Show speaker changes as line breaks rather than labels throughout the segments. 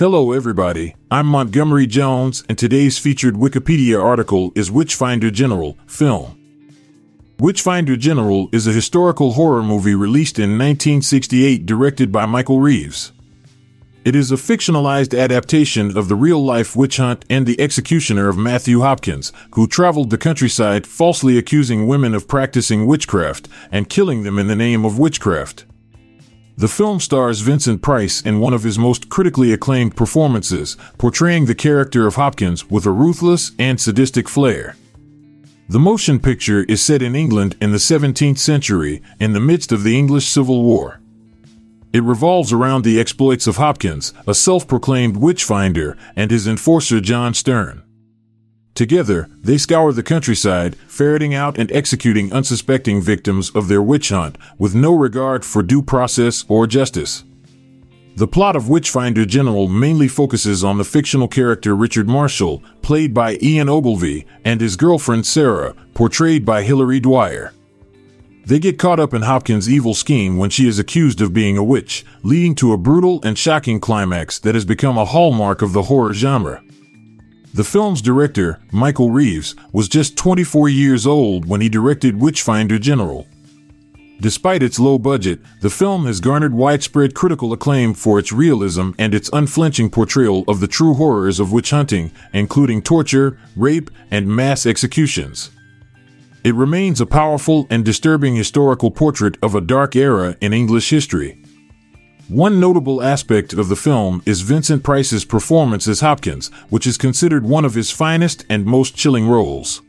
Hello, everybody. I'm Montgomery Jones, and today's featured Wikipedia article is Witchfinder General Film. Witchfinder General is a historical horror movie released in 1968 directed by Michael Reeves. It is a fictionalized adaptation of the real life witch hunt and the executioner of Matthew Hopkins, who traveled the countryside falsely accusing women of practicing witchcraft and killing them in the name of witchcraft. The film stars Vincent Price in one of his most critically acclaimed performances, portraying the character of Hopkins with a ruthless and sadistic flair. The motion picture is set in England in the 17th century, in the midst of the English Civil War. It revolves around the exploits of Hopkins, a self proclaimed witch finder, and his enforcer John Stearne. Together, they scour the countryside, ferreting out and executing unsuspecting victims of their witch hunt with no regard for due process or justice. The plot of Witchfinder General mainly focuses on the fictional character Richard Marshall, played by Ian Ogilvy, and his girlfriend Sarah, portrayed by Hilary Dwyer. They get caught up in Hopkins' evil scheme when she is accused of being a witch, leading to a brutal and shocking climax that has become a hallmark of the horror genre. The film's director, Michael Reeves, was just 24 years old when he directed Witchfinder General. Despite its low budget, the film has garnered widespread critical acclaim for its realism and its unflinching portrayal of the true horrors of witch hunting, including torture, rape, and mass executions. It remains a powerful and disturbing historical portrait of a dark era in English history. One notable aspect of the film is Vincent Price's performance as Hopkins, which is considered one of his finest and most chilling roles.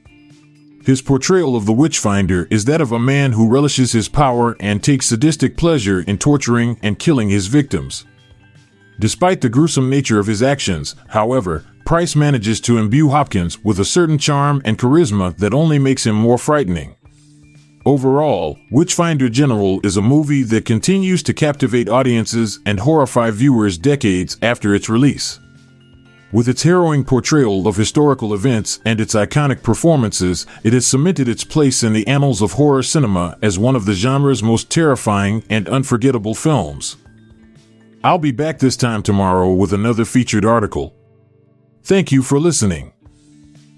His portrayal of the Witchfinder is that of a man who relishes his power and takes sadistic pleasure in torturing and killing his victims. Despite the gruesome nature of his actions, however, Price manages to imbue Hopkins with a certain charm and charisma that only makes him more frightening. Overall, Witchfinder General is a movie that continues to captivate audiences and horrify viewers decades after its release. With its harrowing portrayal of historical events and its iconic performances, it has cemented its place in the annals of horror cinema as one of the genre's most terrifying and unforgettable films. I'll be back this time tomorrow with another featured article. Thank you for listening.